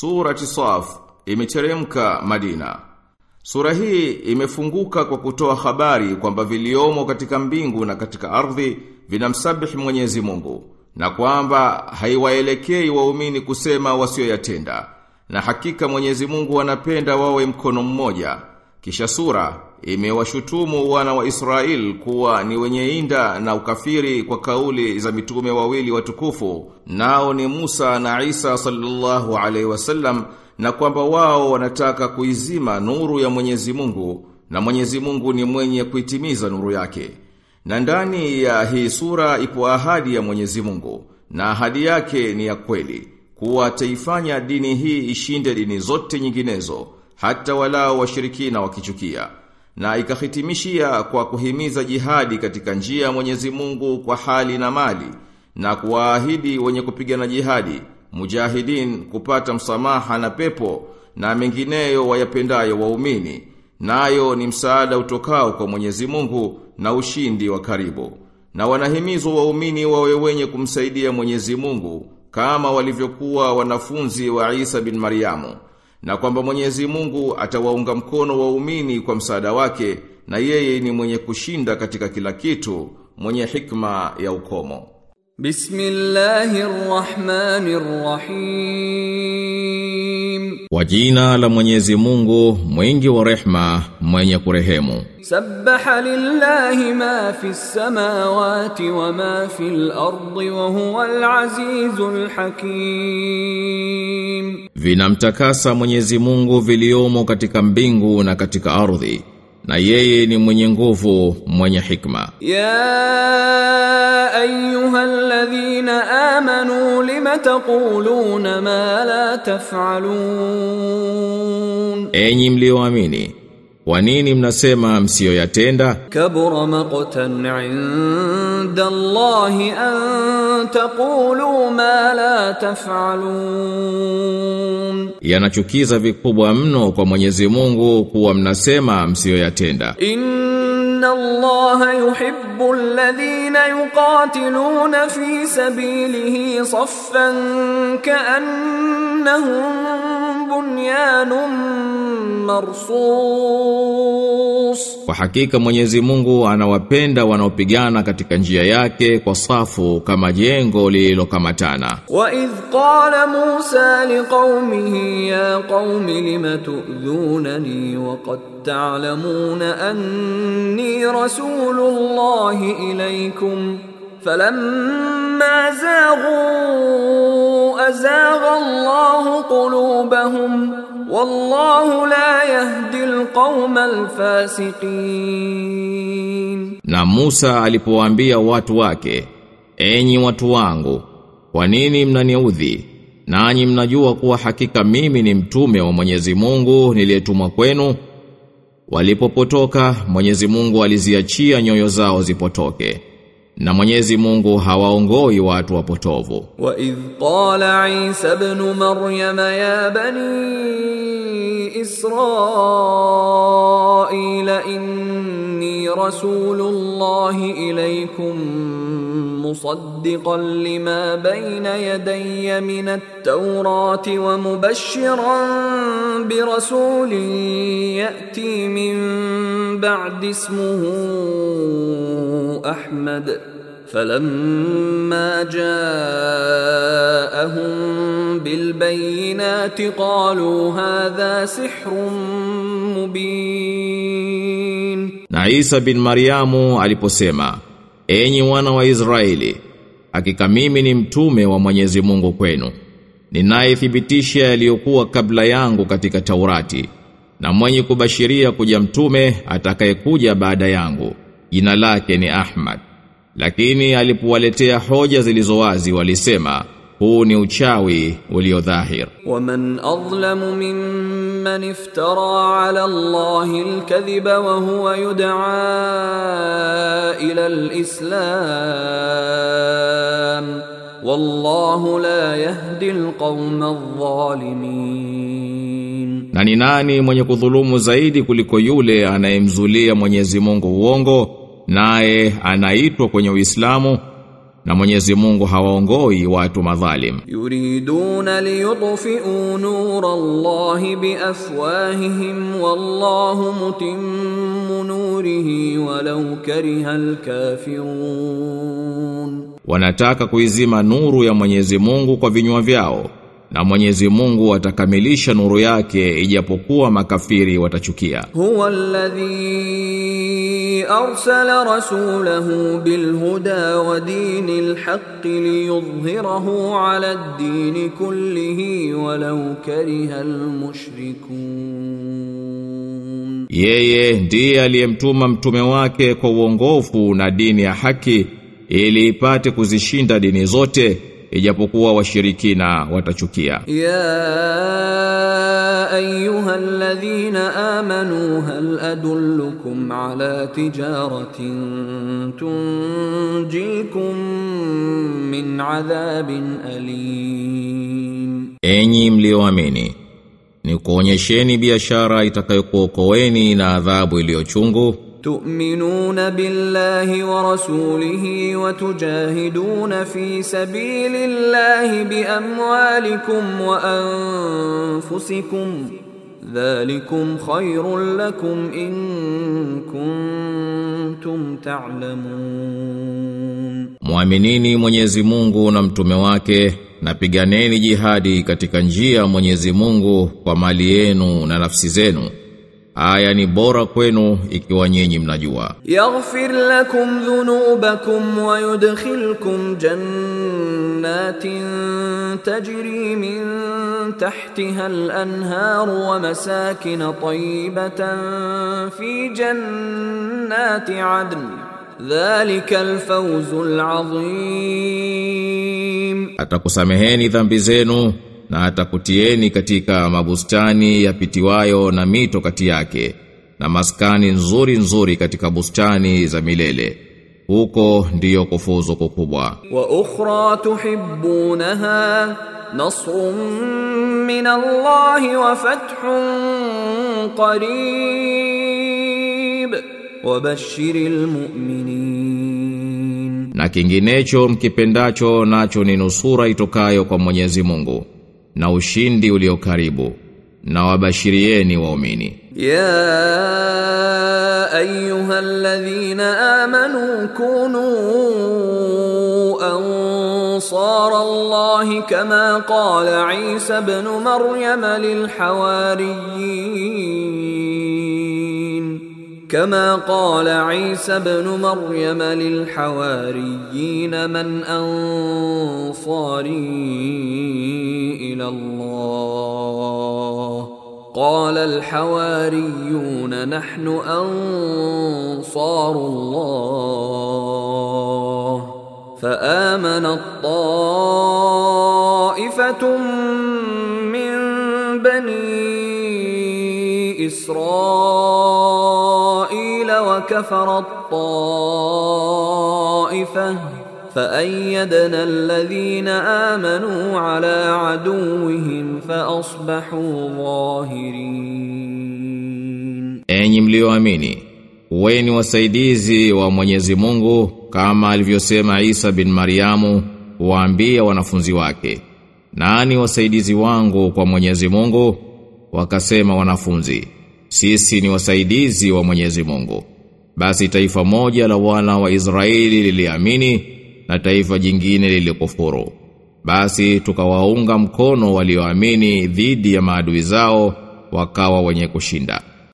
Surati Saf imeteremka Madina. Sura hii imefunguka kwa kutoa habari kwamba viliomo katika mbingu na katika ardhi vinamsabihi Mwenyezi Mungu na kwamba haiwaelekei waumini kusema wasioyatenda. Na hakika Mwenyezi Mungu anapenda wawe mkono mmoja. Kisha sura imewashutumu wana wa Israel kuwa ni wenye inda na ukafiri kwa kauli za mitume wawili watukufu nao ni Musa na Isa sallallahu alaihi wasallam na kwamba wao wanataka kuizima nuru ya Mwenyezi Mungu na Mwenyezi Mungu ni mwenye kuitimiza nuru yake. Na ndani ya hii sura ipo ahadi ya Mwenyezi Mungu na ahadi yake ni ya kweli kuwa ataifanya dini hii ishinde dini zote nyinginezo hata walao washirikina wakichukia na ikahitimishia kwa kuhimiza jihadi katika njia ya Mwenyezi Mungu kwa hali na mali na kuwaahidi wenye kupigana jihadi mujahidin kupata msamaha na pepo na mengineyo wayapendayo waumini nayo ni msaada utokao kwa Mwenyezi Mungu na ushindi wa karibu. Na wanahimizwa waumini wawe wenye kumsaidia Mwenyezi Mungu kama walivyokuwa wanafunzi wa Isa bin Maryamu na kwamba Mwenyezi Mungu atawaunga mkono waumini kwa msaada wake na yeye ni mwenye kushinda katika kila kitu mwenye hikma ya ukomo Bismillahirrahmanirrahim. Kwa jina la Mwenyezi Mungu mwingi wa rehma mwenye kurehemu. Sabbaha lillahi ma fi samawati wa ma fi al-ardi wa huwa al-azizul hakim. Vinamtakasa Mwenyezi Mungu viliomo katika mbingu na katika ardhi na yeye ni mwenye nguvu mwenye hikma. Ya ayyuhalladhina amanu lima taquluna ma la taf'alun? Enyi mlioamini kwa nini mnasema msiyoyatenda? Kabura maqtan 'inda Allahi an taqulu ma la taf'alun. Yanachukiza vikubwa mno kwa Mwenyezi Mungu kuwa mnasema msiyoyatenda. Inna الله يحب الذين يقاتلون في سبيله صفا كأنهم بنيان مرصود Kwa hakika Mwenyezi Mungu anawapenda wanaopigana katika njia yake kwa safu kama jengo lililokamatana. Wa idh qala Musa liqaumihi ya qaumi limatudhunani wa qad ta'lamuna anni rasulullahi ilaykum? Falamma zaghu azagha Allahu qulubahum. Wallahu la yahdi alqauma alfasiqin. Na Musa alipowaambia watu wake, enyi watu wangu, kwa nini mnaniudhi? Nanyi mnajua kuwa hakika mimi ni mtume wa Mwenyezi Mungu niliyetumwa kwenu. Walipopotoka Mwenyezi Mungu aliziachia nyoyo zao zipotoke. Na Mwenyezi Mungu hawaongoi watu wapotovu. وإذ قال عيسى ابن مريم يا بني إسرائيل إني رسول الله إليكم مصدقا لما بين يدي من التوراة ومبشرا برسول يأتي من بعد اسمه أحمد فلما جاءهم بالبينات قالوا هذا سحر مبين Na Isa bin Mariamu aliposema, enyi wana wa Israeli, hakika mimi ni mtume wa Mwenyezi Mungu kwenu. Ninayethibitisha yaliyokuwa kabla yangu katika Taurati, na mwenye kubashiria kuja mtume atakayekuja baada yangu. Jina lake ni Ahmad. Lakini alipowaletea hoja zilizowazi walisema huu ni uchawi ulio dhahir. Waman adlamu mimman iftara ala allahi alkadhiba wa huwa yud'a ila alislam wallahu la yahdi alqawma adh-dhalimin na ni nani mwenye kudhulumu zaidi kuliko yule anayemzulia Mwenyezi Mungu uongo naye anaitwa kwenye Uislamu na Mwenyezi Mungu hawaongoi watu madhalim. Yuriduna liyudfi'u nura Allahi biafwahihim wallahu mutimmu nurihi walau kariha alkafirun. Wanataka kuizima nuru ya Mwenyezi Mungu kwa vinywa vyao na Mwenyezi Mungu atakamilisha nuru yake ijapokuwa makafiri watachukia. Huwa alladhi arsala rasulahu bilhuda wa dinil haqqi liyudhhirahu ala ad-din kullihi walau kariha almushrikun, yeye ndiye aliyemtuma mtume wake kwa uongofu na dini ya haki ili ipate kuzishinda dini zote ijapokuwa washirikina watachukia. Ya ayyuhalladhina amanu hal adullukum ala tijaratin tunjikum min adhabin alim. Enyi mlioamini nikuonyesheni biashara itakayokuokoeni na adhabu iliyochungu تؤمنون بالله ورسوله وتجاهدون في سبيل الله بأموالكم وأنفسكم ذلكم خير لكم إن كنتم تعلمون Muaminini Mwenyezi Mungu na mtume wake na piganeni jihadi katika njia ya Mwenyezi Mungu kwa mali yenu na nafsi zenu. Aya ni bora kwenu ikiwa nyinyi mnajua. Yaghfir lakum dhunubakum wa yudkhilkum jannatin tajri min tahtiha al-anhar wa masakin tayyibatan fi jannati adn. Dhalika al-fawzul azim. Atakusameheni dhambi zenu na atakutieni katika mabustani yapitiwayo na mito kati yake na maskani nzuri nzuri katika bustani za milele. Huko ndiyo kufuzu kukubwa. Wa ukhra tuhibbunaha nasrun min Allah wa fathun qarib. Wa bashiril mu'minin. Na kinginecho mkipendacho nacho ni nusura itokayo kwa Mwenyezi Mungu. Na ushindi ulio karibu. Na wabashirieni waumini. ايها الذين امنوا كونوا انصار الله كما قال عيسى ابن مريم للحواريين كما قال عيسى ابن مريم للحواريين من انصاري إلى الله. قال الحواريون نحن أنصار الله. فآمن الطائفة من بني إسرائيل وكفر الطائفة. فأيدنا الذين آمنوا على عدوهم فأصبحوا ظاهرين Enyi mlioamini, uweni wasaidizi wa Mwenyezi Mungu kama alivyosema Isa bin Mariamu waambia wanafunzi wake. Nani wasaidizi wangu kwa Mwenyezi Mungu? Wakasema wanafunzi, sisi ni wasaidizi wa Mwenyezi Mungu. Basi taifa moja la wana wa Israeli liliamini na taifa jingine lilikufuru. Basi tukawaunga mkono walioamini dhidi ya maadui zao wakawa wenye kushinda.